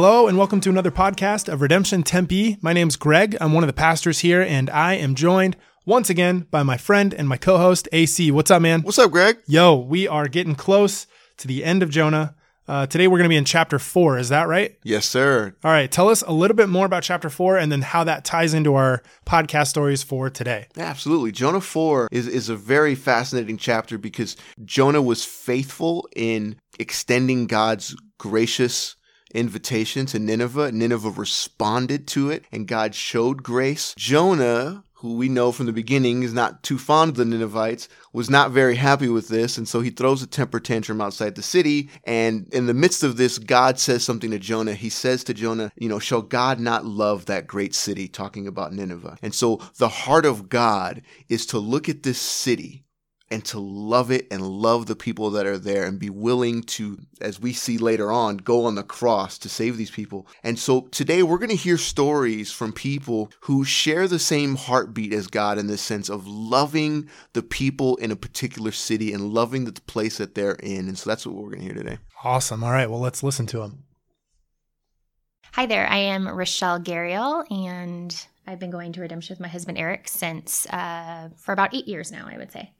Hello, and welcome to another podcast of Redemption Tempe. My name's Greg. I'm one of the pastors here, and I am joined once again by my friend and my co host, AC. What's up, man? What's up, Greg? Yo, we are getting close to the end of Jonah. Uh, today we're going to be in chapter four. Is that right? Yes, sir. All right. Tell us a little bit more about chapter four and then how that ties into our podcast stories for today. Absolutely. Jonah 4 is, is a very fascinating chapter because Jonah was faithful in extending God's gracious invitation to Nineveh. Nineveh responded to it and God showed grace. Jonah, who we know from the beginning is not too fond of the Ninevites, was not very happy with this. And so he throws a temper tantrum outside the city. And in the midst of this, God says something to Jonah. He says to Jonah, you know, shall God not love that great city, talking about Nineveh. And so the heart of God is to look at this city and to love it and love the people that are there and be willing to, as we see later on, go on the cross to save these people. And so today we're going to hear stories from people who share the same heartbeat as God in this sense of loving the people in a particular city and loving the place that they're in. And so that's what we're going to hear today. Awesome. All right. Well, let's listen to them. Hi there. I am Rochelle Gariel, and I've been going to Redemption with my husband Eric since uh, for about eight years now, I would say.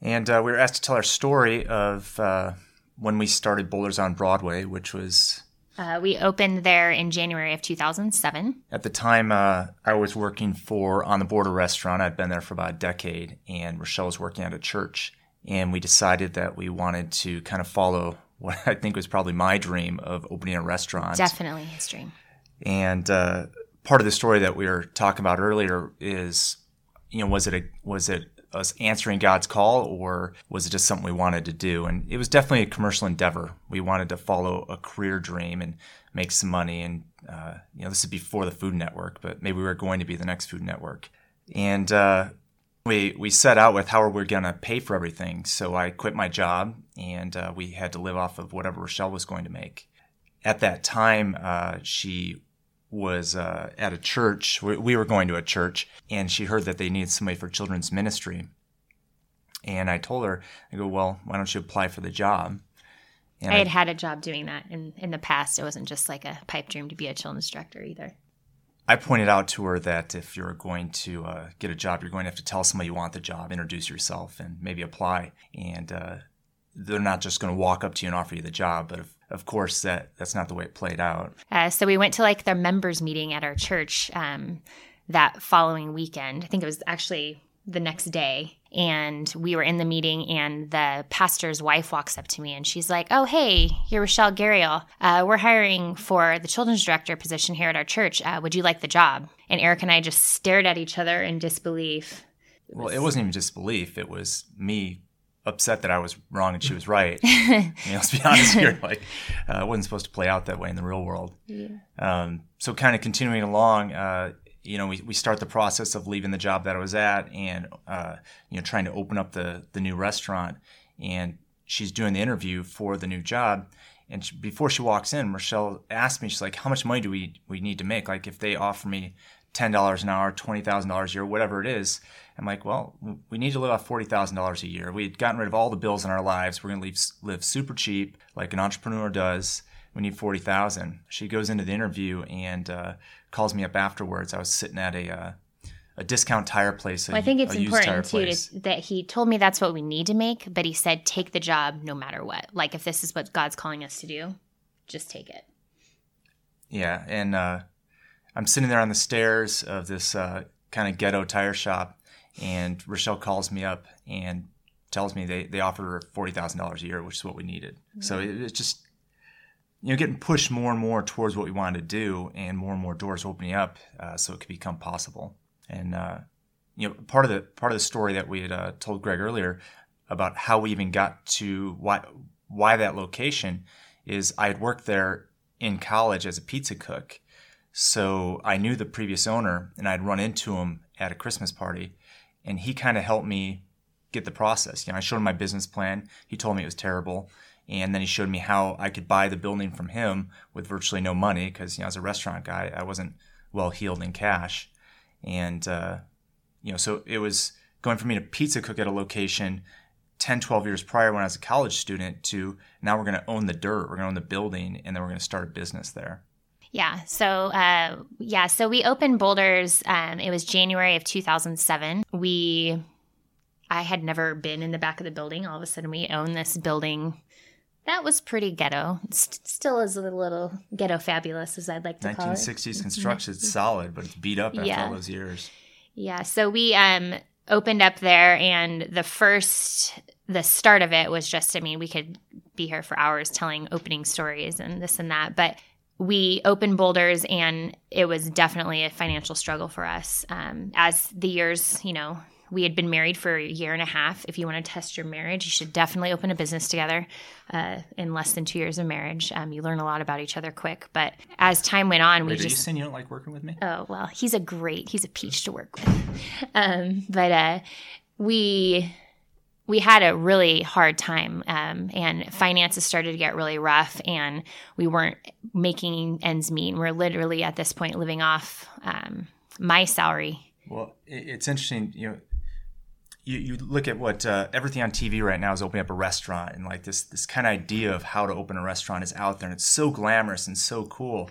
And uh, we were asked to tell our story of uh, when we started Boulders on Broadway, which was. Uh, we opened there in January of 2007. At the time, uh, I was working for On the Border restaurant. I'd been there for about a decade, and Rochelle was working at a church. And we decided that we wanted to kind of follow what I think was probably my dream of opening a restaurant. Definitely his dream. And uh, part of the story that we were talking about earlier is, you know, was it a was it us answering God's call, or was it just something we wanted to do? And it was definitely a commercial endeavor. We wanted to follow a career dream and make some money. And uh, you know, this is before the Food Network, but maybe we were going to be the next Food Network. And uh, we we set out with how are we going to pay for everything. So I quit my job, and uh, we had to live off of whatever Rochelle was going to make. At that time, uh, she was uh, at a church. We were going to a church, and she heard that they needed somebody for children's ministry. And I told her, I go, well, why don't you apply for the job? And I had I, had a job doing that in, in the past. It wasn't just like a pipe dream to be a children's director either. I pointed out to her that if you're going to uh, get a job, you're going to have to tell somebody you want the job, introduce yourself, and maybe apply. And uh, they're not just going to walk up to you and offer you the job, but if of course that that's not the way it played out. Uh, so we went to like their members meeting at our church um, that following weekend. I think it was actually the next day. And we were in the meeting and the pastor's wife walks up to me and she's like oh hey you're rochelle gariel. Uh, we're hiring for the children's director position here at our church. Uh, would you like the job? And eric and i just stared at each other in disbelief. It was- well it wasn't even disbelief. It was me upset that I was wrong and she was right. I mean, let's be honest here. Like, uh, it wasn't supposed to play out that way in the real world. Yeah. Um, so, kind of continuing along, uh, you know, we, we start the process of leaving the job that I was at and, uh, you know, trying to open up the, the new restaurant. And she's doing the interview for the new job. And she, before she walks in, Michelle asked me, she's like, how much money do we, we need to make? Like, if they offer me $10 an hour, $20,000 a year, whatever it is, I'm like, well, we need to live off forty thousand dollars a year. We had gotten rid of all the bills in our lives. We're going to live super cheap, like an entrepreneur does. We need forty thousand. She goes into the interview and uh, calls me up afterwards. I was sitting at a uh, a discount tire place. Well, I think it's important too to, that he told me that's what we need to make, but he said take the job no matter what. Like if this is what God's calling us to do, just take it. Yeah, and uh, I'm sitting there on the stairs of this uh, kind of ghetto tire shop, and Rochelle calls me up and tells me they, they offer $40,000 a year, which is what we needed. Mm-hmm. So it, it's just, you know, getting pushed more and more towards what we wanted to do and more and more doors opening up uh, so it could become possible. And, uh, you know, part of the, part of the story that we had uh, told Greg earlier about how we even got to why, why that location is I had worked there in college as a pizza cook. So I knew the previous owner and I'd run into him at a Christmas party and he kind of helped me get the process. You know, I showed him my business plan. He told me it was terrible, and then he showed me how I could buy the building from him with virtually no money because you know, as a restaurant guy, I wasn't well heeled in cash, and uh, you know, so it was going from me to pizza cook at a location 10, 12 years prior when I was a college student to now we're going to own the dirt, we're going to own the building, and then we're going to start a business there. Yeah. So, uh, yeah. So we opened Boulders. Um, it was January of 2007. We, I had never been in the back of the building. All of a sudden, we own this building. That was pretty ghetto. St- still is a little ghetto fabulous, as I'd like to call it. 1960s construction. It's solid, but it's beat up after Yeah. all those years. Yeah. So we um opened up there and the first the start of it was just I mean, we could be here for hours telling opening stories and this and that, but we opened boulders and it was definitely a financial struggle for us. Um, as the years, you know, we had been married for a year and a half. If you want to test your marriage, you should definitely open a business together. Uh, in less than two years of marriage, um, you learn a lot about each other quick. But as time went on, we Wait, you just saying you don't like working with me? Oh well, he's a great, he's a peach to work with. Um, but uh, we we had a really hard time, um, and finances started to get really rough, and we weren't making ends meet. We're literally at this point living off um, my salary. Well, it's interesting. You know, you, you look at what uh, everything on TV right now is opening up a restaurant, and like this this kind of idea of how to open a restaurant is out there, and it's so glamorous and so cool.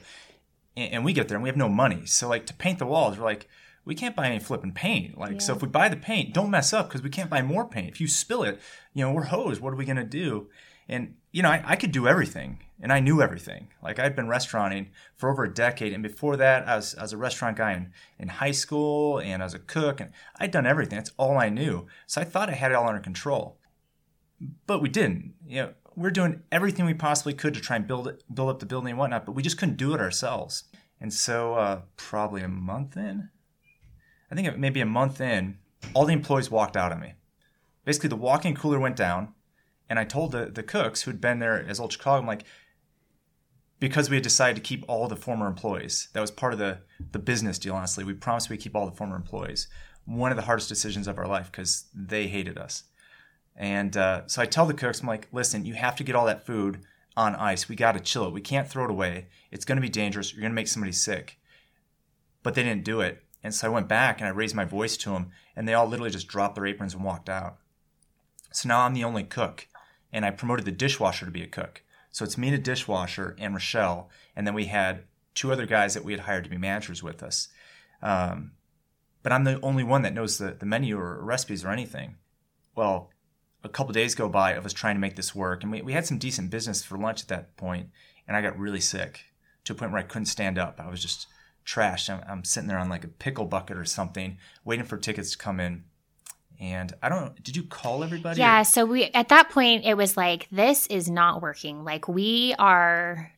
And, and we get there and we have no money, so like to paint the walls, we're like. We can't buy any flipping paint. Like, so if we buy the paint, don't mess up because we can't buy more paint. If you spill it, you know, we're hosed. What are we going to do? And, you know, I, I could do everything and I knew everything. Like, I'd been restauranting for over a decade. And before that, I was, I was a restaurant guy in, in high school and I was a cook and I'd done everything. That's all I knew. So I thought I had it all under control. But we didn't. You know, we're doing everything we possibly could to try and build it, build up the building and whatnot, but we just couldn't do it ourselves. And so, uh, probably a month in, I think it- maybe a month in, all the employees walked out on me. Basically, the walk-in cooler went down, and I told the, the cooks who'd been there as Old Chicago, I'm like, because we had decided to keep all the former employees. That was part of the the business deal. Honestly, we promised we'd keep all the former employees. One of the hardest decisions of our life because they hated us. And uh, so I tell the cooks, I'm like, listen, you have to get all that food on ice. We got to chill it. We can't throw it away. It's going to be dangerous. You're going to make somebody sick. But they didn't do it. And so I went back and I raised my voice to them, and they all literally just dropped their aprons and walked out. So now I'm the only cook, and I promoted the dishwasher to be a cook. So it's me, the dishwasher, and Rochelle, and then we had two other guys that we had hired to be managers with us. Um, but I'm the only one that knows the, the menu or recipes or anything. Well, a couple days go by of us trying to make this work, and we, we had some decent business for lunch at that point, and I got really sick to a point where I couldn't stand up. I was just trashed. I'm, I'm sitting there on like a pickle bucket or something, waiting for tickets to come in. And I don't did you call everybody? or- Yeah. So we at that point it was like this is not working. Like we are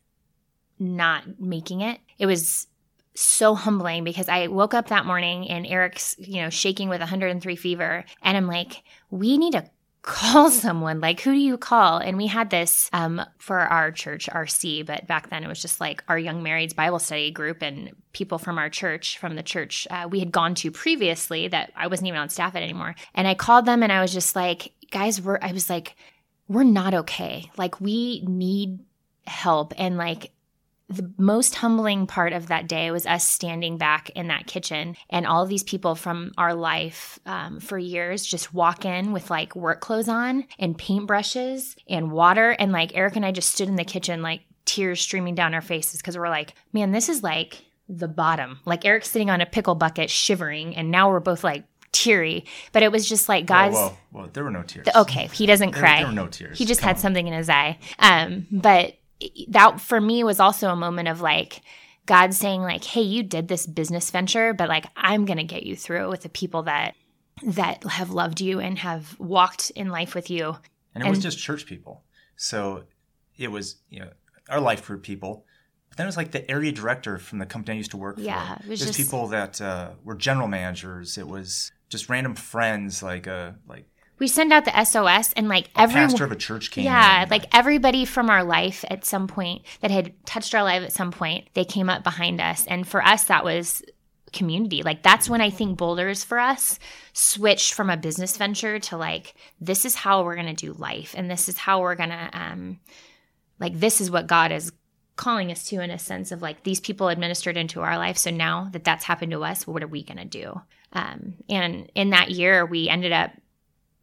not making it. It was so humbling because I woke up that morning and Eric's, you know, shaking with 103 fever. And I'm like, we need to call someone. Like, who do you call? And we had this um, for our church, RC, but back then it was just like our young marrieds Bible study group and people from our church, from the church uh, we had gone to previously that I wasn't even on staff at anymore. And I called them and I was just like, guys, we're, I was like, we're not okay. Like, we need help. And like, the most humbling part of that day was us standing back in that kitchen and all these people from our life um, for years just walk in with like work clothes on and paintbrushes and water and like eric and i just stood in the kitchen like tears streaming down our faces because we're like man this is like the bottom like eric's sitting on a pickle bucket shivering and now we're both like teary but it was just like god's whoa, there were no tears. okay he doesn't There- cry there were no tears. he just Come had on. something in his eye um but that for me was also a moment of like god saying like hey you did this business venture but like i'm gonna get you through it with the people that that have loved you and have walked in life with you And it was just church people. So it was, you know, our life group people. But then it was like the area director from the company I used to work for. Yeah, it was There's just- people that uh, were general managers. It was just random friends, like uh, like we send out the sos and like a everyone pastor of a church came. yeah in. like everybody from our life at some point that had touched our life at some point they came up behind us and for us that was community like that's when i think boulders for us switched from a business venture to like this is how we're going to do life and this is how we're going to um like this is what god is calling us to in a sense of like these people administered into our life so now that that's happened to us what are we going to do um and in that year we ended up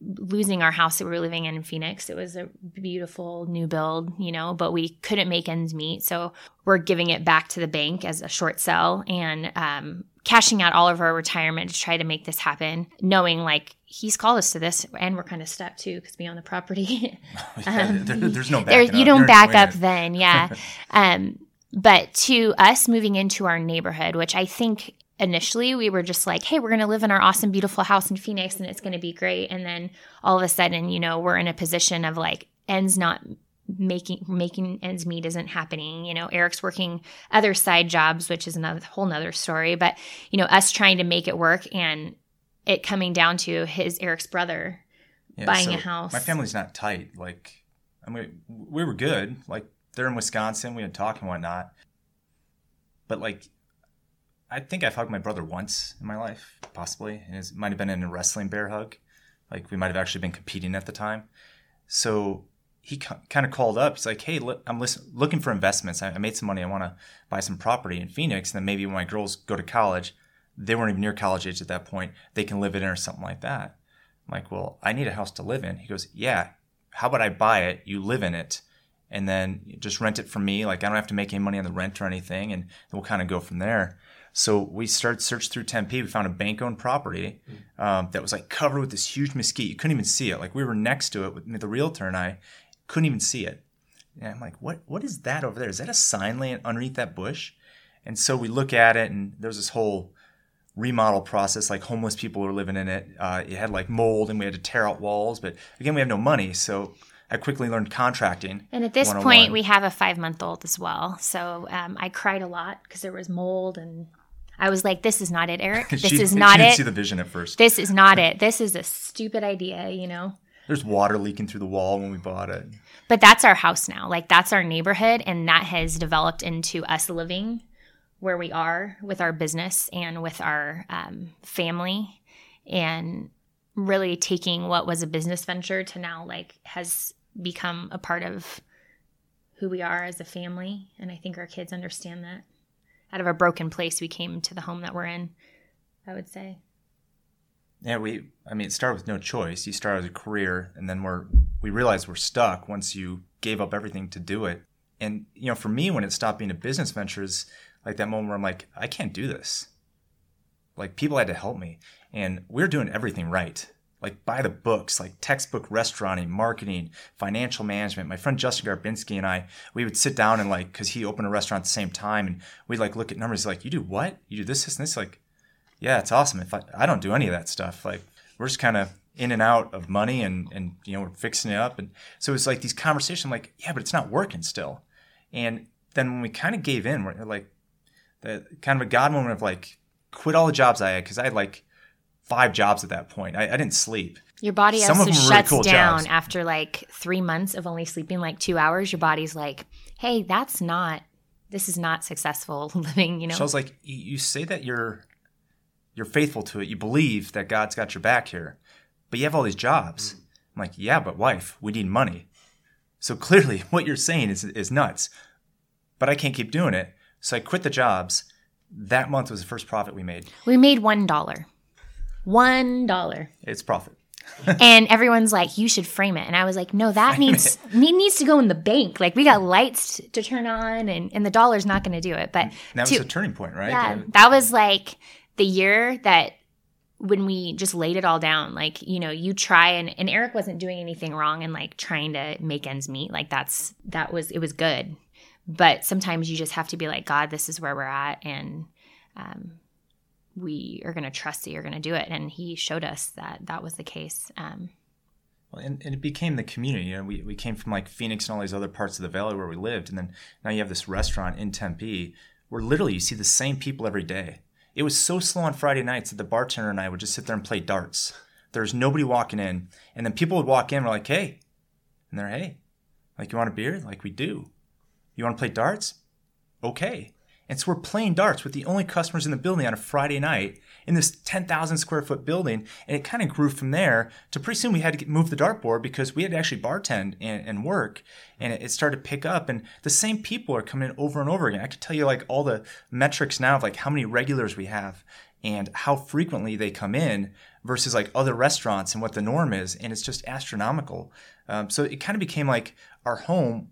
losing our house that we were living in in Phoenix. It was a beautiful new build, you know, but we couldn't make ends meet. So we're giving it back to the bank as a short sell and um, cashing out all of our retirement to try to make this happen, knowing like he's called us to this and we're kind of stuck too because we own the property. um, there, there's no there, you don't You're back up it. then, yeah. um, but to us moving into our neighborhood, which I think initially we were just like, hey, we're going to live in our awesome, beautiful house in Phoenix and it's going to be great. And then all of a sudden, you know, we're in a position of like ends not making making ends meet isn't happening you know eric's working other side jobs which is another whole nother story but you know us trying to make it work and it coming down to his eric's brother Yeah, buying a house. My family's not tight. Like, I mean, we were good. Like, they're in Wisconsin. We had talk and whatnot. But like, I think I've hugged my brother once in my life, possibly, and it might have been in a wrestling bear hug. Like, we might have actually been competing at the time. So he kind of called up. He's like, "Hey, I'm looking for investments. I, made some money. I want to buy some property in Phoenix. And then maybe when my girls go to college, they weren't even near college age at that point. They can live in it or something like that." I'm like, well, I need a house to live in. He goes, yeah. How about I buy it? You live in it, and then just rent it from me. Like I don't have to make any money on the rent or anything, and we'll kind of go from there. So we started search through Tempe. We found a bank-owned property um, that was like covered with this huge mesquite. You couldn't even see it. Like we were next to it with the realtor and I couldn't even see it. And I'm like, what? What is that over there? Is that a sign laying underneath that bush? And so we look at it, and there's this whole remodel process. Like homeless people were living in it. Uh, it had like mold, and we had to tear out walls. But again, we have no money, so I quickly learned contracting. And at this point, we have a five month old as well. So um, I cried a lot because there was mold, and I was like, "This is not it, Eric. This She- is she not didn't it. See the vision at first. this is not it. This is a stupid idea," you know. There's water leaking through the wall when we bought it. But that's our house now. Like that's our neighborhood, and that has developed into us living where we are with our business and with our um, family, and really taking what was a business venture to now like has become a part of who we are as a family. And I think our kids understand that. Out of a broken place, we came to the home that we're in. I would say. Yeah, we. I mean, it started with no choice. You start as a career, and then we're we realize we're stuck once you gave up everything to do it. And you know, for me, when it stopped being a business venture, is like that moment where I'm like, I can't do this. Like people had to help me, and we're doing everything right. Like by the books, like textbook restauranting, marketing, financial management. My friend Justin Garbinski and I, we would sit down and like, cause he opened a restaurant at the same time, and we'd like look at numbers. Like, you do what? You do this, this, and this. Like, yeah, it's awesome. If I, I don't do any of that stuff, like we're just kind of in and out of money and, and, you know, we're fixing it up. And so it's like these conversations, like, yeah, but it's not working still. And then when we kind of gave in, we're like the kind of a God moment of like, quit all the jobs I had. Cause I had like five jobs at that point. I, I didn't sleep. Your body Some also them were really shuts cool down jobs. after like three months of only sleeping like two hours. Your body's like, hey, that's not, this is not successful living, you know? So I was like, you you say that you're, you're faithful to it. You believe that God's got your back here, but you have all these jobs. Mm-hmm. I'm like, yeah, but wife, we need money. So clearly what you're saying is, is nuts, but I can't keep doing it. So I quit the jobs. That month was the first profit we made. we made $1. $1. It's profit. and everyone's like, you should frame it. And I was like, no, that needs ne- needs to go in the bank. Like we got lights to turn on and, and the dollar's not going to do it. But And that to- was a turning point, right? Yeah, that was like the year that when we just laid it all down. Like, you know, you try and, and Eric wasn't doing anything wrong and like trying to make ends meet. Like that's that was it was good. But sometimes you just have to be like, God, this is where we're at and um we are going to trust that you're going to do it and he showed us that that was the case um Well, and, and it became the community. You know, we, we came from like Phoenix and all these other parts of the valley where we lived, and then now you have this restaurant in Tempe where literally you see the same people every day. It was so slow on Friday nights that the bartender and I would just sit there and play darts. There's nobody walking in, and then people would walk in. We're like, "Hey," and they're, "Hey, like you want a beer?" Like we do. You want to play darts? Okay. And so we're playing darts with the only customers in the building on a Friday night in this 10,000 square foot building. And it kind of grew from there to pretty soon we had to get, move the dartboard because we had to actually bartend and, and work. And it, it started to pick up. And the same people are coming in over and over again. I could tell you like all the metrics now of like how many regulars we have and how frequently they come in versus like other restaurants and what the norm is, and it's just astronomical. Um, so it kind of became like our home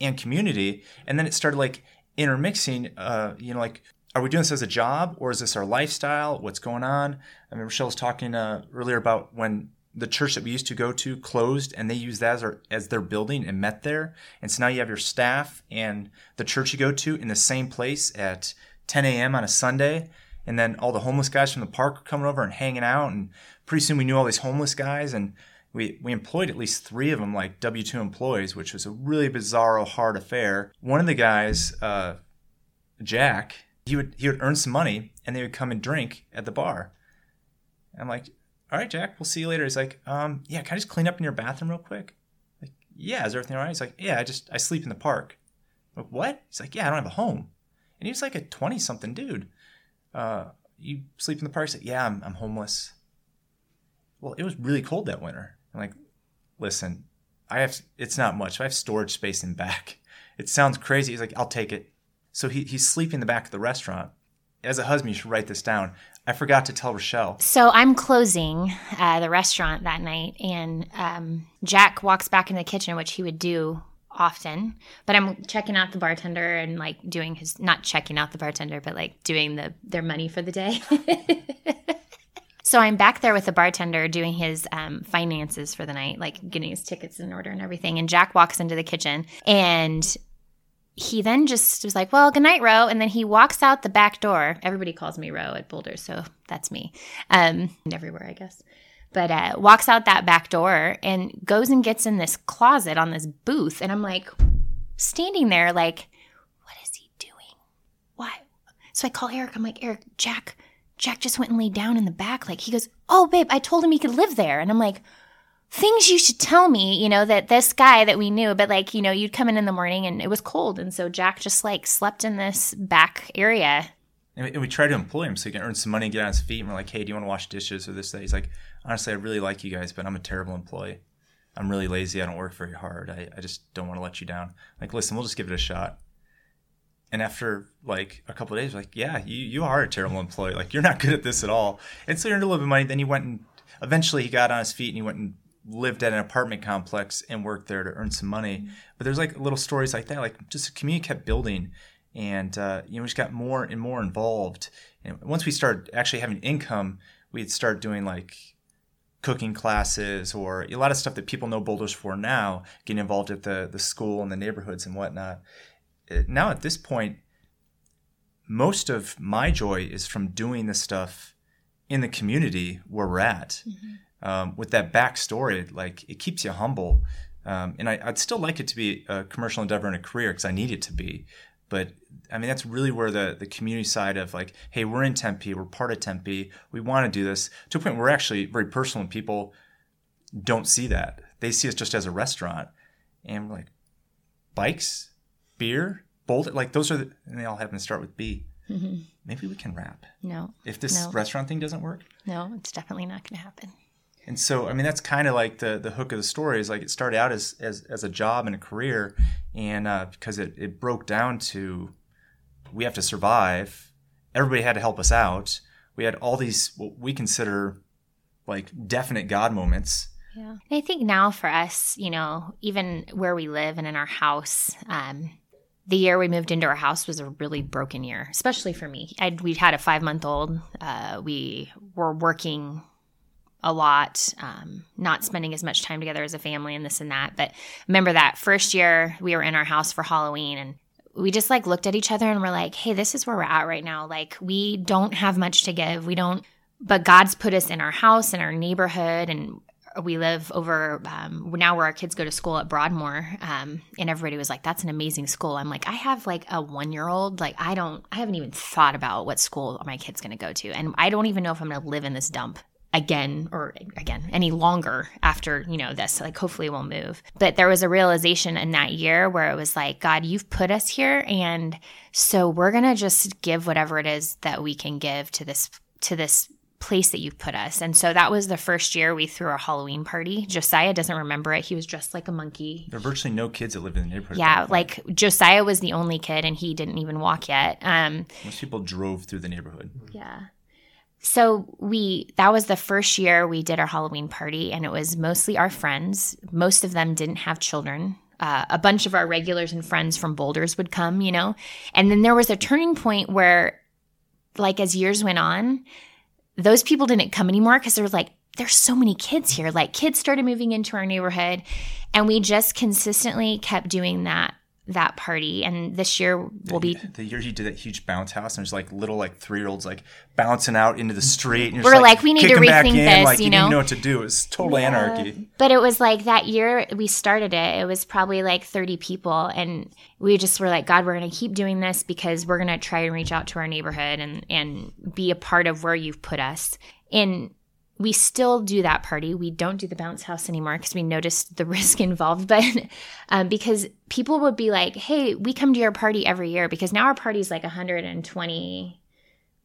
and community, and then it started like intermixing. Uh, you know, like are we doing this as a job or is this our lifestyle? What's going on? I mean, Michelle was talking uh, earlier about when the church that we used to go to closed and they used that as, our, as their building and met there. And so now you have your staff and the church you go to in the same place at 10 a.m. on a Sunday. And then all the homeless guys from the park are coming over and hanging out. And pretty soon we knew all these homeless guys and we, we employed at least three of them like W-2 employees, which was a really bizarro, hard affair. One of the guys, uh, Jack, he would, he would earn some money and they would come and drink at the bar. I'm like, all right, Jack, we'll see you later. He's like, um, yeah, can I just clean up in your bathroom real quick? Like, yeah, is everything all right? He's like, yeah, I just, I sleep in the park. I'm like, what? He's like, yeah, I don't have a home. And he was like a 20 something dude. Uh, you sleep in the park? He's like, yeah, I'm, I'm homeless. Well, it was really cold that winter. I'm like, listen, I have, it's not much. I have storage space in back. It sounds crazy. He's like, I'll take it. So he, he's sleeping in the back of the restaurant. As a husband, you should write this down. I forgot to tell Rochelle. So I'm closing uh, the restaurant that night, and um, Jack walks back in the kitchen, which he would do often. But I'm checking out the bartender and like doing his not checking out the bartender, but like doing the their money for the day. so I'm back there with the bartender doing his um, finances for the night, like getting his tickets in order and everything. And Jack walks into the kitchen and he then just was like, well, good night, Ro. And then he walks out the back door. Everybody calls me Ro at Boulder, so that's me. Um, everywhere, I guess. But uh, walks out that back door and goes and gets in this closet on this booth. And I'm like, standing there, like, what is he doing? Why? So I call Eric. I'm like, Eric, Jack, Jack just went and laid down in the back. Like, he goes, oh, babe, I told him he could live there. And I'm like, things you should tell me, you know, that this guy that we knew, but like, you know, you'd come in in the morning and it was cold. And so Jack just like slept in this back area. And we, and we tried to employ him so he can earn some money and get on his feet. And we're like, hey, do you want to wash dishes or this, that? He's like, honestly, I really like you guys, but I'm a terrible employee. I'm really lazy. I don't work very hard. I, I just don't want to let you down. Like, listen, we'll just give it a shot. And after like a couple days, like, yeah, you, you are a terrible employee. Like, you're not good at this at all. And so he earned a little bit of money. Then he went and eventually he got on his feet and he went and lived at an apartment complex and worked there to earn some money. But there's like little stories like that. Like just the community kept building, and uh, you know we just got more and more involved. And once we started actually having income, we'd start doing like cooking classes or a lot of stuff that people know Boulders for now, getting involved at the the school and the neighborhoods and whatnot. Now at this point, most of my joy is from doing the stuff in the community where we're at. Mm-hmm um, with that backstory, like it keeps you humble. Um, and I, would still like it to be a commercial endeavor and a career because I need it to be. But I mean, that's really where the, the community side of like, hey, we're in Tempe, we're part of Tempe, we want to do this to a point where we're actually very personal and people don't see that. They see us just as a restaurant. And we're like, bikes, beer, bolt, like those are, the, and they all happen to start with B. Mm-hmm. Maybe we can wrap. No. If this no. restaurant thing doesn't work? No, it's definitely not going to happen. And so, I mean, that's kind of like the the hook of the story is like it started out as as, as a job and a career, and uh, because it, it broke down to we have to survive. Everybody had to help us out. We had all these what we consider like definite God moments. Yeah, and I think now for us, you know, even where we live and in our house, um, the year we moved into our house was a really broken year, especially for me. I'd, we had a five month old. Uh, we were working a lot, um, not spending as much time together as a family and this and that. But remember that first year we were in our house for Halloween and we just like looked at each other and we're like, hey, this is where we're at right now. Like, we don't have much to give. We don't, but God's put us in our house, in our neighborhood, and we live over um, now where our kids go to school at Broadmor. Um, and everybody was like, that's an amazing school. I'm like, I have like a one year old. Like, I don't, I haven't even thought about what school my kid's going to go to. And I don't even know if I'm going to live in this dump again or again any longer after you know this like hopefully we'll move but there was a realization in that year where it was like god you've put us here and so we're going to just give whatever it is that we can give to this to this place that you've put us. And so that was the first year we threw a halloween party. Josiah doesn't remember it. He was dressed like a monkey. There are virtually no kids that live in the neighborhood yeah like josiah was the only kid and he didn't even walk yet. Um most people drove through the neighborhood. Yeah. So we that was the first year we did our Halloween party, and it was mostly our friends. Most of them didn't have children. Uh, a bunch of our regulars and friends from Boulders would come, you know, and then there was a turning point where, like, as years went on, those people didn't come anymore because there was like there's so many kids here. Like kids started moving into our neighborhood, and we just consistently kept doing that that party. And this year will be the year you did that huge bounce house and there's like little like three year olds like bouncing out into the street and we're like, like, we need to rethink this like, you, you know didn't know? what to do. It's total yeah. anarchy. But it was like that year we started it it was probably like 30 people and we just were like god we're going to keep doing this because we're going to try and reach out to our neighborhood and and be a part of where you've put us. And we still do that party. We don't do the bounce house anymore because we noticed the risk involved. But um, because people would be like, "Hey, we come to your party every year," because now our party is like 120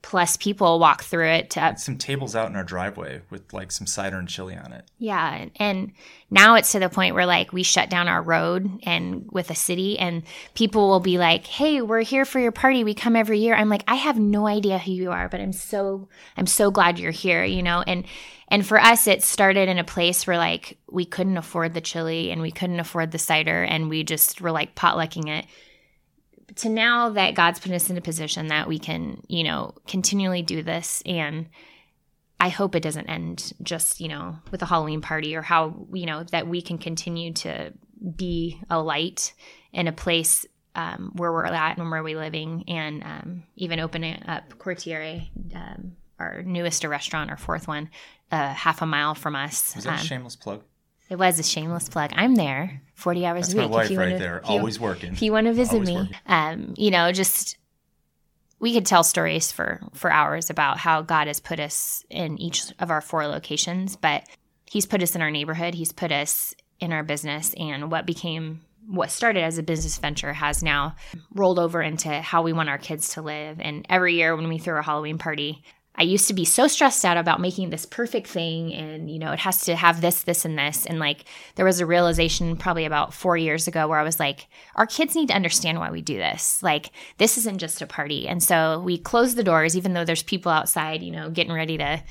plus people walk through it to some tables out in our driveway with like some cider and chili on it. Yeah, and now it's to the point where like we shut down our road and with a city and people will be like, "Hey, we're here for your party. We come every year." I'm like, "I have no idea who you are, but I'm so I'm so glad you're here, you know?" And and for us it started in a place where like we couldn't afford the chili and we couldn't afford the cider and we just were like potlucking it to now that God's put us in a position that we can, you know, continually do this and I hope it doesn't end just, you know, with a Halloween party or how, you know, that we can continue to be a light in a place um, where we're at and where we're living and um, even opening up Quartiere, um, our newest restaurant, our fourth one, uh, half a mile from us. Was that a um, shameless plug? It was a shameless plug. I'm there 40 hours That's a week. my wife right wanna, there, always you, working. If you want to visit always me, um, you know, just we could tell stories for for hours about how God has put us in each of our four locations, but He's put us in our neighborhood. He's put us in our business, and what became what started as a business venture has now rolled over into how we want our kids to live. And every year when we throw a Halloween party, I used to be so stressed out about making this perfect thing and you know it has to have this this and this. And like there was a realization probably about 4 years ago where I was like our kids need to understand why we do this. Like this isn't just a party. And so we close the doors even though there's people outside you know getting ready to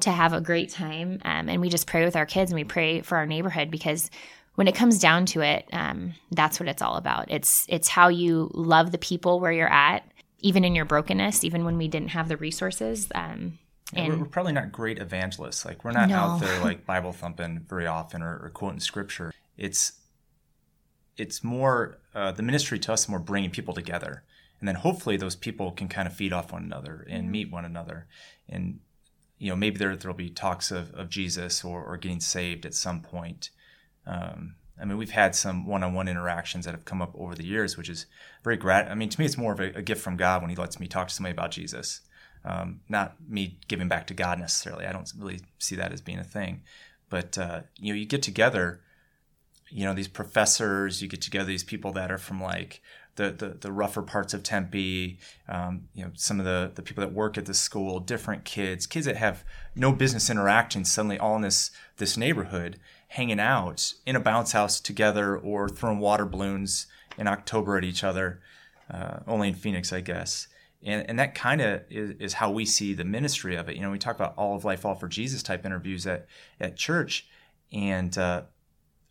to have a great time. Um, and we just pray with our kids and we pray for our neighborhood because when it comes down to it um, that's what it's all about. It's it's how you love the people where you're at even in your brokenness, even when we didn't have the resources. Um, and we're, we're, probably not great evangelists. Like we're not no. out there like Bible thumping very often or, or, quoting scripture. It's it's more uh, the ministry to us more bringing people together, and then hopefully those people can kind of feed off one another and meet one another, and you know maybe there there'll be talks of, of Jesus or, or getting saved at some point. Um, I mean, we've had some one-on-one interactions that have come up over the years, which is very grat. I mean, to me, it's more of a, a gift from God when He lets me talk to somebody about Jesus, um, not me giving back to God necessarily. I don't really see that as being a thing, but uh, you know, you get together, you know, these professors, you get together these people that are from like the, the, the rougher parts of Tempe, um, you know, some of the, the people that work at the school, different kids, kids that have no business interacting suddenly all in this, this neighborhood hanging out in a bounce house together or throwing water balloons in October at each other, uh, only in Phoenix, I guess. And, and that kind of is, is how we see the ministry of it. You know, we talk about all of life, all for Jesus type interviews at, at church. And uh,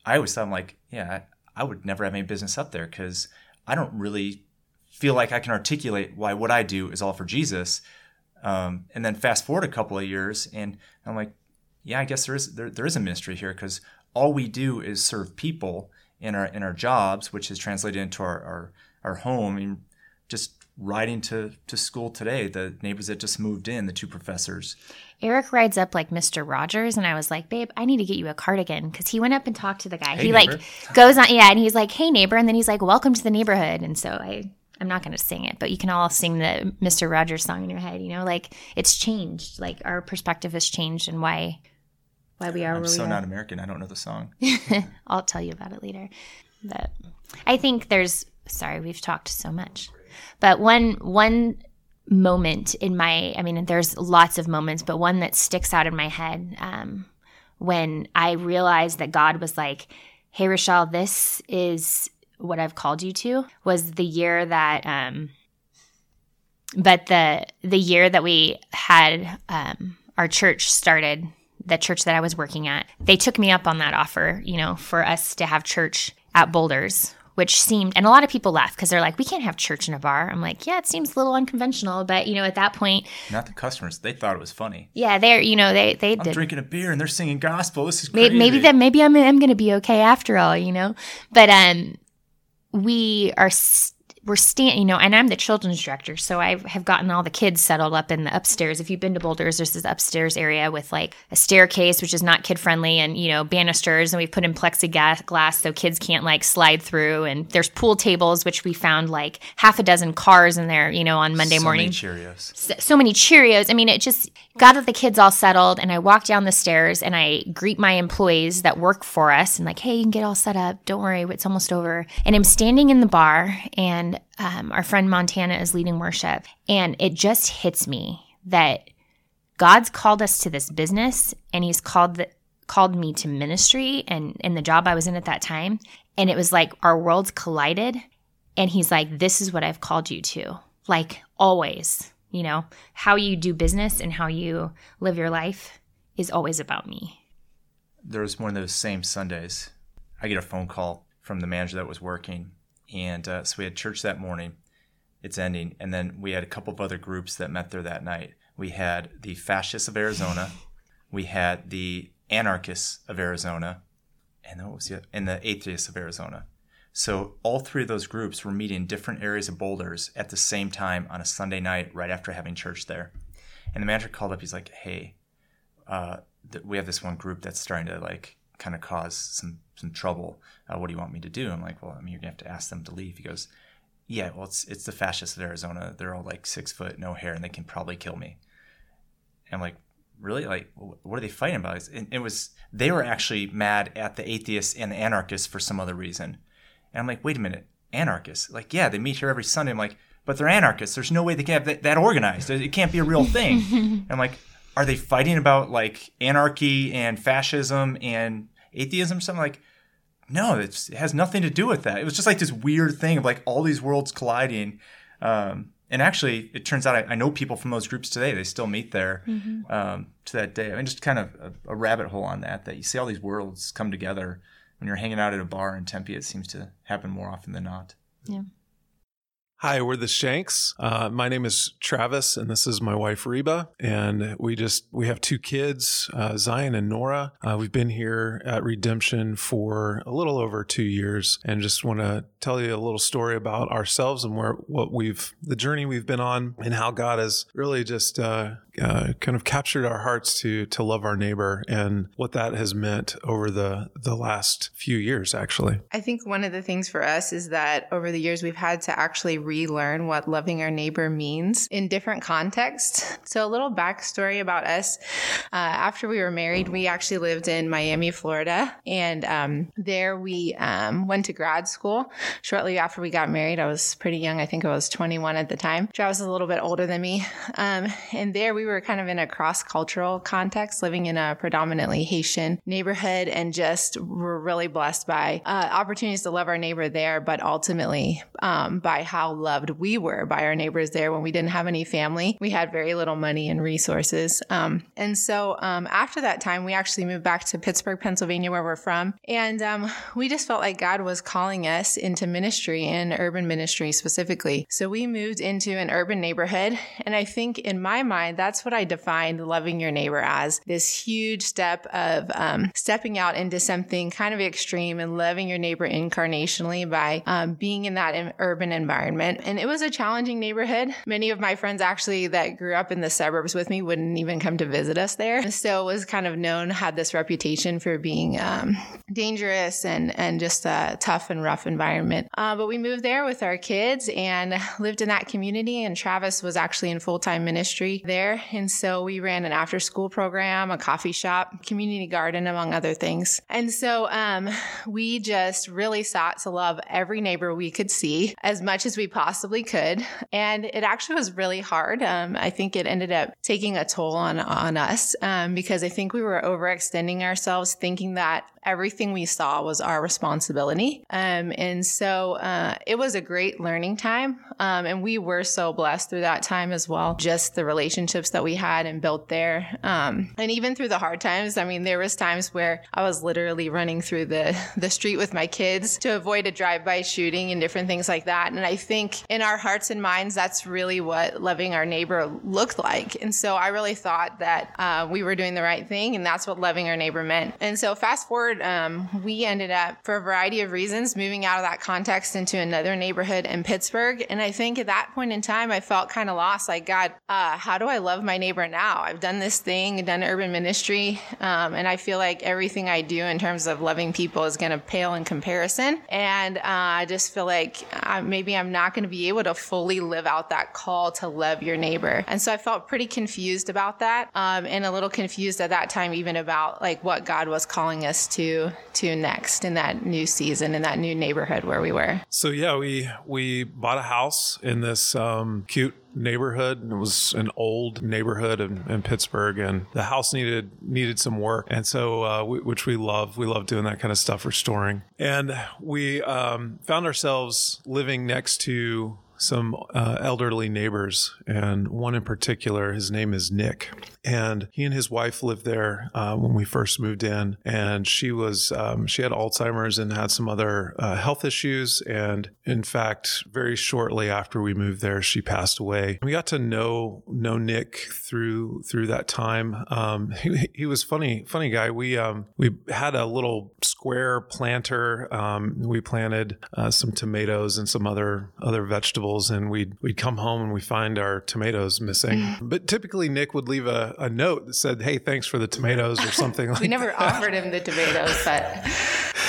I always thought, I'm like, yeah, I, I would never have any business up there because I don't really feel like I can articulate why what I do is all for Jesus. Um, and then fast forward a couple of years, and I'm like, yeah, I guess there is there, there is a ministry here because all we do is serve people in our in our jobs, which is translated into our our, our home. and just riding to, to school today, the neighbors that just moved in, the two professors. Eric rides up like Mr. Rogers, and I was like, babe, I need to get you a cardigan because he went up and talked to the guy. Hey, he neighbor. like goes on, yeah, and he's like, hey neighbor, and then he's like, welcome to the neighborhood, and so I. I'm not going to sing it, but you can all sing the Mr. Rogers song in your head. You know, like it's changed. Like our perspective has changed, and why why we are. I'm so not American. I don't know the song. I'll tell you about it later. But I think there's. Sorry, we've talked so much, but one one moment in my. I mean, there's lots of moments, but one that sticks out in my head um, when I realized that God was like, "Hey, Rochelle, this is what I've called you to." Was the year that. Um, but the the year that we had um, our church started, the church that I was working at, they took me up on that offer. You know, for us to have church at Boulders, which seemed, and a lot of people laugh because they're like, we can't have church in a bar. I'm like, yeah, it seems a little unconventional, but you know, at that point, Not the customers. They thought it was funny. yeah, they're, you know, they they I'm did. drinking a beer and they're singing gospel. This is Maybe, maybe that maybe I'm I'm gonna be okay after all, you know. But um, we are we're stand you know, and I'm the children's director, so I have gotten all the kids settled up in the upstairs. If you've been to Boulders, there's this upstairs area with like a staircase, which is not kid friendly, and you know banisters, and we've put in plexiglass so kids can't like slide through. And there's pool tables, which we found like half a dozen cars in there, you know, on Monday morning. so morning Many Cheerios. so, so many Cheerios. I mean, it just got the kids all settled, and I walk down the stairs and I greet my employees that work for us, and like, hey, you can get all set up. Don't worry, it's almost over. And I'm standing in the bar, and um, our friend Montana is leading worship, and it just hits me that God's called us to this business, and He's called the, called me to ministry, and in the job I was in at that time, and it was like our worlds collided, and He's like, this is what I've called you to, like always you know, how you do business and how you live your life is always about me. there was one of those same Sundays. I get a phone call from the manager that was working, and uh, so we had church that morning. It's ending, and then we had a couple of other groups that met there that night. We had the fascists of Arizona, we had the anarchists of Arizona, and what was the and the atheists of Arizona. So all three of those groups were meeting in different areas of Boulders at the same time on a Sunday night, right after having church there. And the manager called up. He's like, "Hey, uh, th- we have this one group that's starting to like kind of cause some some trouble. Uh, what do you want me to do? I'm like, well, I mean, you're gonna have to ask them to leave. He goes, yeah, well, it's it's the fascists of Arizona. They're all like six foot, no hair, and they can probably kill me. And I'm like, really? Like, wh- what are they fighting about? And it was they were actually mad at the atheists and the anarchists for some other reason. And I'm like, wait a minute, anarchists? Like, yeah, they meet here every Sunday. I'm like, but they're anarchists. There's no way they can have that, that organized. It can't be a real thing. and I'm like, are they fighting about like anarchy and fascism and atheism or something? Like, no, it's, it has nothing to do with that. It was just like this weird thing of like all these worlds colliding. Um, and actually, it turns out I, I know people from those groups today. They still meet there um, to that day. I mean, just kind of a, a rabbit hole on that. That you see all these worlds come together when you're hanging out at a bar in Tempe. It seems to happen more often than not. Hi, we're the Shanks. Uh, my name is Travis, and this is my wife Reba. And we just we have two kids, uh, Zion and Nora. Uh, we've been here at Redemption for a little over two years, and just want to tell you a little story about ourselves and where what we've the journey we've been on, and how God has really just uh, uh, kind of captured our hearts to to love our neighbor, and what that has meant over the the last few years, actually. I think one of the things for us is that over the years we've had to actually relearn what loving our neighbor means in different contexts. So, a little backstory about us. Uh, after we were married, we actually lived in Miami, Florida, and um, there we um, went to grad school. Shortly after we got married, I was pretty young. I think I was 21 at the time. Travis is a little bit older than me, um, and there we were kind of in a cross cultural context, living in a predominantly Haitian neighborhood, and just were really blessed by uh, opportunities to love our neighbor there, but ultimately um, by how loved we were by our neighbors there when we didn't have any family. We had very little money and resources. Um, and so um, after that time, we actually moved back to Pittsburgh, Pennsylvania, where we're from. And um, we just felt like God was calling us into ministry and urban ministry specifically. So we moved into an urban neighborhood. And I think in my mind, that's what I defined loving your neighbor as this huge step of um, stepping out into something kind of extreme and loving your neighbor incarnationally by um, being in that urban environment. And it was a challenging neighborhood. Many of my friends actually that grew up in the suburbs with me wouldn't even come to visit us there. So it was kind of known, had this reputation for being um, dangerous and, and just a tough and rough environment. Uh, but we moved there with our kids and lived in that community. And Travis was actually in full time ministry there. And so we ran an after school program, a coffee shop, community garden, among other things. And so um, we just really sought to love every neighbor we could see as much as we possibly could. And it actually was really hard. Um, I think it ended up taking a toll on, on us um, because I think we were overextending ourselves, thinking that everything we saw was our responsibility. Um, and so uh, it was a great learning time. Um, and we were so blessed through that time as well. Just the relationships that we had and built there. Um, and even through the hard times, I mean, there was times where I was literally running through the, the street with my kids to avoid a drive-by shooting and different things like that. And I think in our hearts and minds, that's really what loving our neighbor looked like. And so I really thought that uh, we were doing the right thing, and that's what loving our neighbor meant. And so fast forward um, we ended up, for a variety of reasons, moving out of that context into another neighborhood in Pittsburgh. And I think at that point in time, I felt kind of lost. Like, God, uh, how do I love my neighbor now? I've done this thing, done urban ministry, um, and I feel like everything I do in terms of loving people is going to pale in comparison. And uh, I just feel like uh, maybe I'm not going to be able to fully live out that call to love your neighbor. And so I felt pretty confused about that, um, and a little confused at that time, even about like what God was calling us to to next in that new season in that new neighborhood where we were. So yeah, we we bought a house in this um, cute neighborhood. It was an old neighborhood in, in, Pittsburgh, and the house needed needed some work, and so uh, we, which we love. We love doing that kind of stuff, restoring, and we um, found ourselves living next to some uh, elderly neighbors, and one in particular, his name is Nick. And he and his wife lived there uh, when we first moved in. And she was, um, she had Alzheimer's and had some other uh, health issues. And in fact, very shortly after we moved there, she passed away. We got to know, know Nick through, through that time. Um, he, he was funny, funny guy. We, um, we had a little square planter. Um, we planted uh, some tomatoes and some other, other vegetables. And we'd, we'd come home and we find our tomatoes missing. but typically Nick would leave a, a, note that said, "Hey, thanks for the tomatoes" or something like. we never that. offered him the tomatoes, but.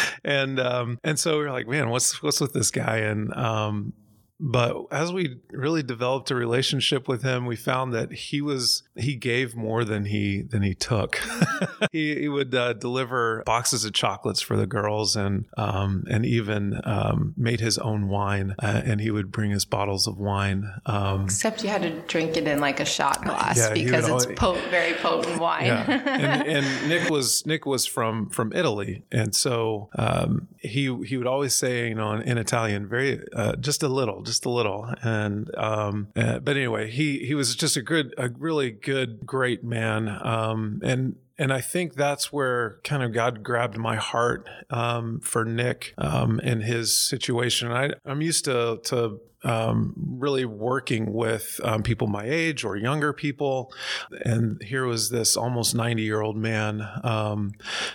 and um, and so we are like, man, what's what's with this guy? And um, but as we really developed a relationship with him, we found that he was he gave more than he than he took. he, he would uh, deliver boxes of chocolates for the girls, and um, and even um, made his own wine. Uh, and he would bring his bottles of wine. Um, Except you had to drink it in like a shot glass yeah, because it's potent, very potent wine. Yeah. and, and, Nick was Nick was from from Italy, and so um, he he would always say, you know, in, in Italian, very uh, just a little just a little. And um, uh, but anyway, he he was just a good, a really good, great man. Um, and and I think that's where kind of God grabbed my heart um, for Nick um, in his situation. I, I'm used to to um, really working with um, people my age or younger people. And here was this almost 90 year old man um,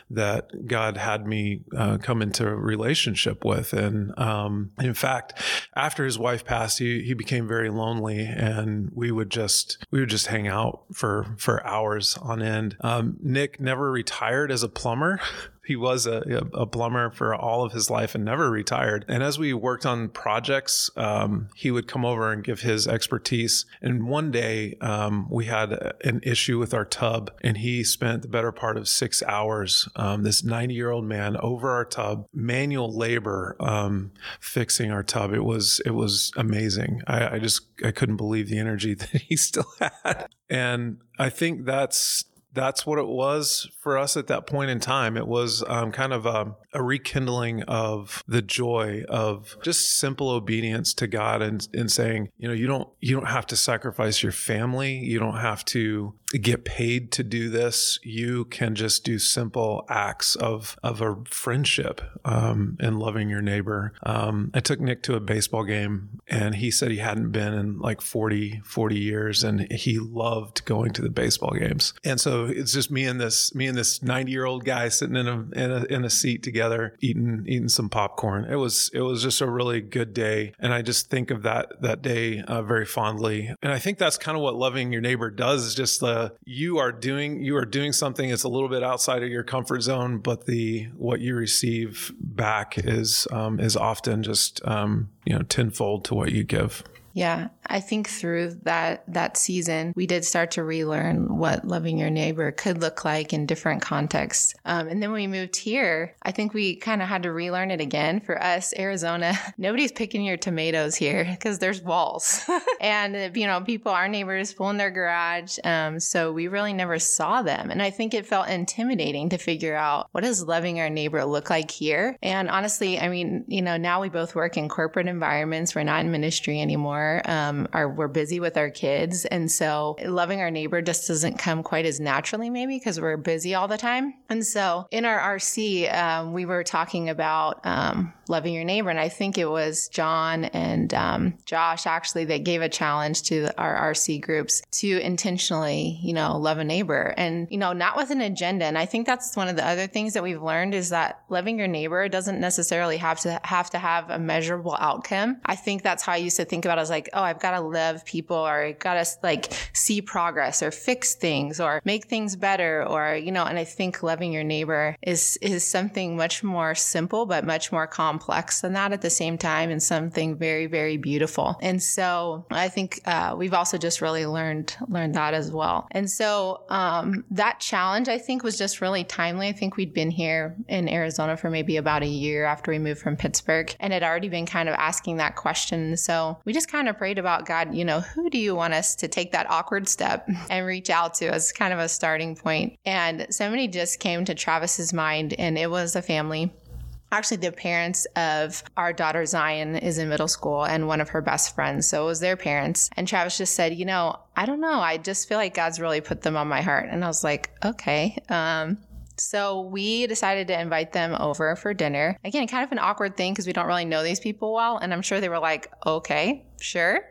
that God had me uh, come into a relationship with. And um, in fact, after his wife passed, he, he became very lonely and we would just, we would just hang out for, for hours on end. Um, Nick never retired as a plumber. he was a, a, plumber for all of his life and never retired. And as we worked on projects, um, he would come over and give his expertise. And one day um, we had an issue with our tub, and he spent the better part of six hours, um, this 90 year old man, over our tub, manual labor, um, fixing our tub. It was it was amazing. I, I just I couldn't believe the energy that he still had. And I think that's that's what it was for us at that point in time. It was um, kind of a, a, rekindling of the joy of just simple obedience to God and, and saying, you know, you don't you don't have to sacrifice your family. You don't have to get paid to do this. You can just do simple acts of of a friendship um, and loving your neighbor. Um, I took Nick to a baseball game, and he said he hadn't been in like 40, 40 years, and he loved going to the baseball games. And so it's just me and this me and this ninety year old guy sitting in a, in a in a seat together, eating eating some popcorn. It was it was just a really good day, and I just think of that that day uh, very fondly. And I think that's kind of what loving your neighbor does. Is just the you are doing you are doing something that's a little bit outside of your comfort zone, but the what you receive back is um, is often just um, you know tenfold to what you give. Yeah, I think through that that season, we did start to relearn what loving your neighbor could look like in different contexts. Um, and then when we moved here, I think we kind of had to relearn it again. For us, Arizona, nobody's picking your tomatoes here because there's walls, and you know people, our neighbors, pull in their garage. Um, so we really never saw them, and I think it felt intimidating to figure out what does loving our neighbor look like here. And honestly, I mean, you know, now we both work in corporate environments. We're not in ministry anymore. Um, are we're busy with our kids, and so loving our neighbor just doesn't come quite as naturally, maybe because we're busy all the time. And so in our RC, um, we were talking about um, loving your neighbor, and I think it was John and um, Josh actually that gave a challenge to our RC groups to intentionally, you know, love a neighbor, and you know, not with an agenda. And I think that's one of the other things that we've learned is that loving your neighbor doesn't necessarily have to have to have a measurable outcome. I think that's how I used to think about it as like, oh, I've got to love people or I got to like see progress or fix things or make things better or, you know, and I think loving your neighbor is, is something much more simple, but much more complex than that at the same time and something very, very beautiful. And so I think, uh, we've also just really learned, learned that as well. And so, um, that challenge I think was just really timely. I think we'd been here in Arizona for maybe about a year after we moved from Pittsburgh and had already been kind of asking that question. So we just kind of prayed about God, you know, who do you want us to take that awkward step and reach out to as kind of a starting point? And somebody just came to Travis's mind, and it was a family actually the parents of our daughter Zion is in middle school and one of her best friends. So it was their parents. And Travis just said, you know, I don't know. I just feel like God's really put them on my heart. And I was like, okay. Um, so we decided to invite them over for dinner. Again, kind of an awkward thing because we don't really know these people well. And I'm sure they were like, okay, sure.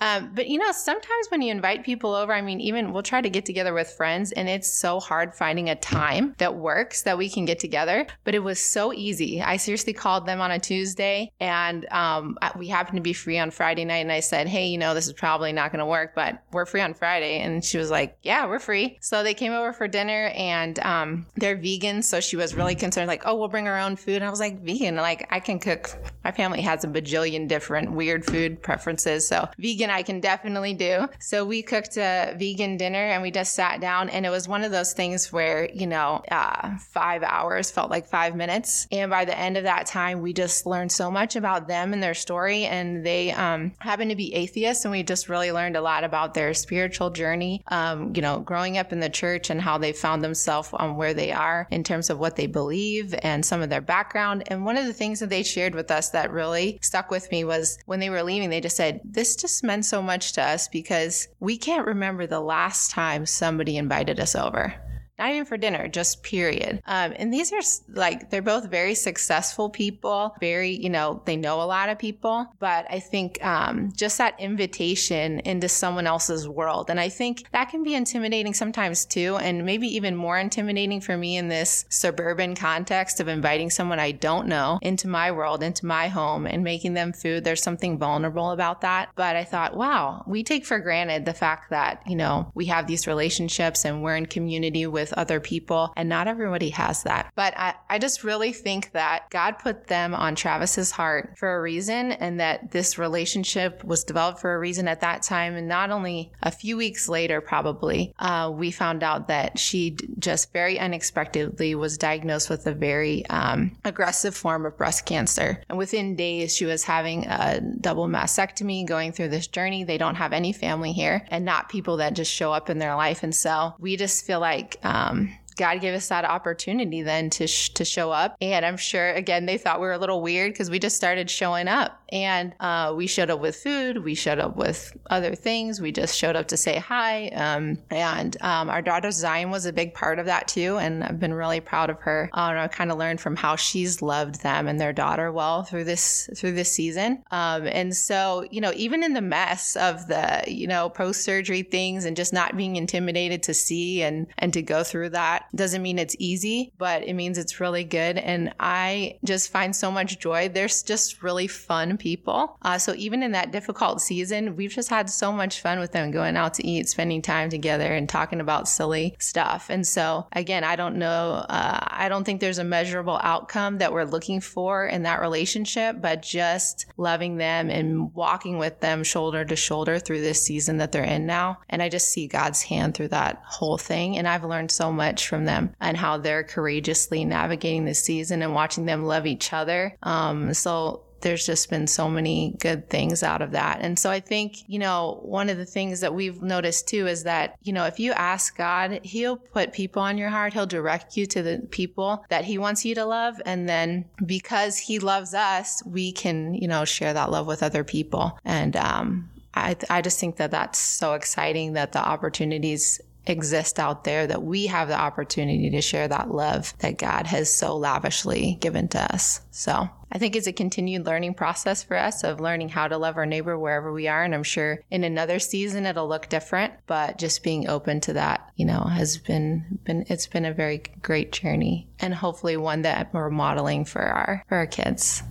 Um, but you know, sometimes when you invite people over, I mean, even we'll try to get together with friends, and it's so hard finding a time that works that we can get together. But it was so easy. I seriously called them on a Tuesday, and um, we happened to be free on Friday night. And I said, Hey, you know, this is probably not going to work, but we're free on Friday. And she was like, Yeah, we're free. So they came over for dinner, and um, they're vegan. So she was really concerned, like, Oh, we'll bring our own food. And I was like, Vegan, like, I can cook. My family has a bajillion different weird food preferences. So vegan, I can definitely do. So we cooked a vegan dinner and we just sat down and it was one of those things where, you know, uh, five hours felt like five minutes. And by the end of that time, we just learned so much about them and their story. And they um, happen to be atheists. And we just really learned a lot about their spiritual journey, um, you know, growing up in the church and how they found themselves on where they are in terms of what they believe and some of their background. And one of the things that they shared with us that really stuck with me was when they were leaving, they just said, This just meant so much to us because we can't remember the last time somebody invited us over not even for dinner, just period. Um, and these are like, they're both very successful people, very, you know, they know a lot of people, but I think um, just that invitation into someone else's world. And I think that can be intimidating sometimes too, and maybe even more intimidating for me in this suburban context of inviting someone I don't know into my world, into my home, and making them food. There's something vulnerable about that. But I thought, wow, we take for granted the fact that, you know, we have these relationships and we're in community with with other people. And not everybody has that. But I, I just really think that God put them on Travis's heart for a reason and that this relationship was developed for a reason at that time. And not only a few weeks later, probably, uh, we found out that she just very unexpectedly was diagnosed with a very um, aggressive form of breast cancer. And within days, she was having a double mastectomy, going through this journey. They don't have any family here and not people that just show up in their life. And so we just feel like um, um, God gave us that opportunity then to sh- to show up. And I'm sure again they thought we were a little weird because we just started showing up, and uh, we showed up with food, we showed up with other things, we just showed up to say hi. Um, and um, our daughter Zion was a big part of that too, and I've been really proud of her. Uh, I kind of learned from how she's loved them and their daughter well through this through this season. Um, and so you know, even in the mess of the you know post surgery things and just not being intimidated to see and and to go through that Doesn't mean it's easy, but it means it's really good. And I just find so much joy. There's just really fun people. Uh, so even in that difficult season, we've just had so much fun with them going out to eat, spending time together, and talking about silly stuff. And so, again, I don't know, uh, I don't think there's a measurable outcome that we're looking for in that relationship, but just loving them and walking with them shoulder to shoulder through this season that they're in now. And I just see God's hand through that whole thing. And I've learned so much from them and how they're courageously navigating this season and watching them love each other. Um, so there's just been so many good things out of that. And so I think, you know, one of the things that we've noticed too is that, you know, if you ask God, He'll put people on your heart, He'll direct you to the people that He wants you to love. And then because He loves us, we can, you know, share that love with other people. And, um, I, I just think that that's so exciting that the opportunities exist out there that we have the opportunity to share that love that God has so lavishly given to us. So I think it's a continued learning process for us of learning how to love our neighbor wherever we are. And I'm sure in another season it'll look different, but just being open to that, you know, has been, been, it's been a very great journey and hopefully one that we're modeling for our, for our kids.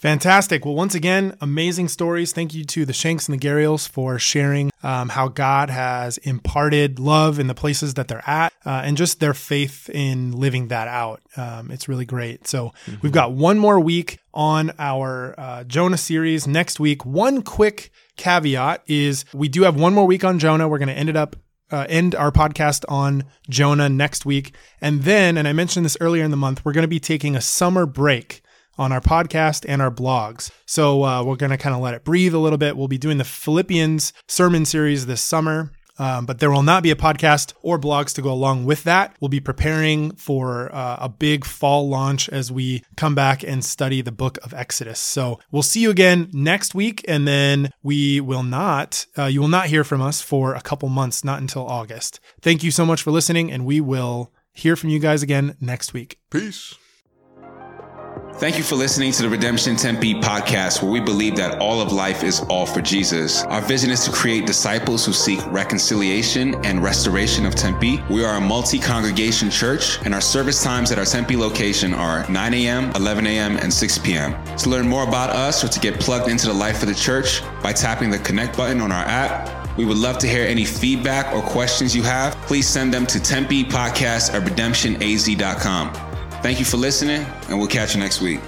Fantastic. Well, once again, amazing stories. Thank you to the Shanks and the Garriels for sharing um, how God has imparted love in the places that they're at uh, and just their faith in living that out. Um, it's really great. So mm-hmm. we've got one more week on our uh, Jonah series next week. One quick caveat is we do have one more week on Jonah. We're going to end it up uh, end our podcast on Jonah next week. And then, and I mentioned this earlier in the month, we're going to be taking a summer break on our podcast and our blogs. So uh, we're going to kind of let it breathe a little bit. We'll be doing the Philippians sermon series this summer. Um, but there will not be a podcast or blogs to go along with that. We'll be preparing for uh, a big fall launch as we come back and study the book of Exodus. So we'll see you again next week, and then we will not, uh, you will not hear from us for a couple months, not until August. Thank you so much for listening, and we will hear from you guys again next week. Peace. Thank you for listening to the Redemption Tempe podcast, where we believe that all of life is all for Jesus. Our vision is to create disciples who seek reconciliation and restoration of Tempe. We are a multi congregation church, and our service times at our Tempe location are 9 a.m., 11 a.m., and 6 p.m. To learn more about us or to get plugged into the life of the church by tapping the connect button on our app, we would love to hear any feedback or questions you have. Please send them to Tempe Podcast at redemptionaz.com. Thank you for listening, and we'll catch you next week.